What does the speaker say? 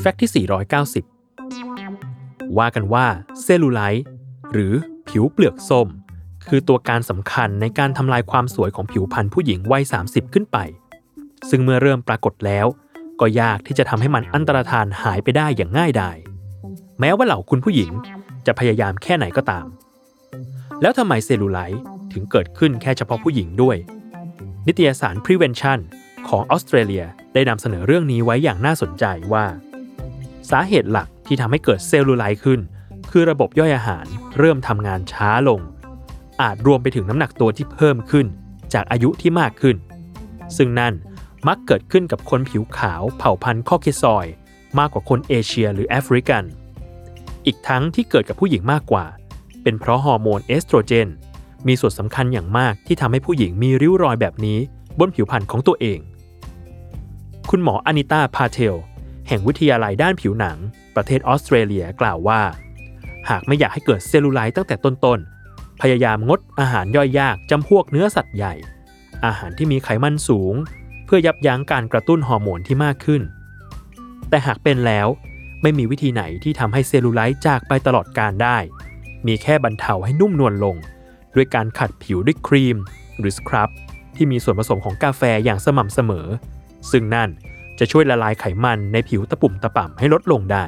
fact ที่ 490 ว่ากันว่าเซลลูไลท์หรือผิวเปลือกส้ม คือตัวการสำคัญในการทำลายความสวยของผิวพรรณผู้หญิงวัย 30 ขึ้นไป ซึ่งเมื่อเริ่มปรากฏแล้ว ก็ยากที่จะทำให้มันอันตรธานหายไปได้อย่างง่ายดายแม้ว่าเหล่าคุณผู้หญิงจะพยายามแค่ไหนก็ตาม แล้วทำไมเซลลูไลท์ถึงเกิดขึ้นแค่เฉพาะผู้หญิงด้วย นิตยสาร Prevention ของออสเตรเลียได้นำเสนอเรื่องนี้ไว้อย่างน่าสนใจว่า สาเหตุหลักที่ทำให้เกิดเซลลูไลท์ขึ้น คือระบบย่อยอาหารเริ่มทำงานช้าลง อาจรวมไปถึงน้ำหนักตัวที่เพิ่มขึ้น จากอายุที่มากขึ้น ซึ่งนั่นมักเกิดขึ้นกับคนผิวขาวเผ่าพันธุ์คอเคซอยด์ มากกว่าคนเอเชียหรือแอฟริกัน อีกทั้งที่เกิดกับผู้หญิงมากกว่า เป็นเพราะฮอร์โมนเอสโตรเจน มีส่วนสำคัญอย่างมากที่ทำให้ผู้หญิงมีริ้วรอยแบบนี้บนผิวพรรณของตัวเอง คุณหมออานิตาพาเทล แห่งวิทยาลัยด้านผิวหนัง ประเทศออสเตรเลียกล่าวว่า หากไม่อยากให้เกิดเซลลูไลท์ตั้งแต่ต้นๆ พยายามงดอาหารย่อยยากจำพวกเนื้อสัตว์ใหญ่ อาหารที่มีไขมันสูง เพื่อยับยั้งการกระตุ้นฮอร์โมนที่มากขึ้น แต่หากเป็นแล้วไม่มีวิธีไหนที่ทำให้เซลลูไลท์จากไปตลอดกาลได้ มีแค่บรรเทาให้นุ่มนวลลง ด้วยการขัดผิวด้วยครีม หรือสครับที่มีส่วนผสมของกาแฟอย่างสม่ำเสมอ ซึ่งนั่นจะช่วยละลายไขมันในผิวตะปุ่มตะป่ำให้ลดลงได้